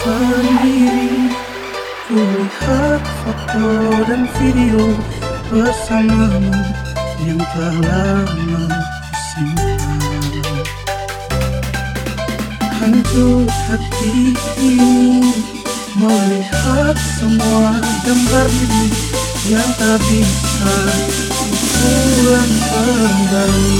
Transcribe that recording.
Sendiri. Kulihat foto dan video bersamamu yang telah lama simpan Hancur hati ini melihat semua gambar ini yang tak bisa pulang kembali.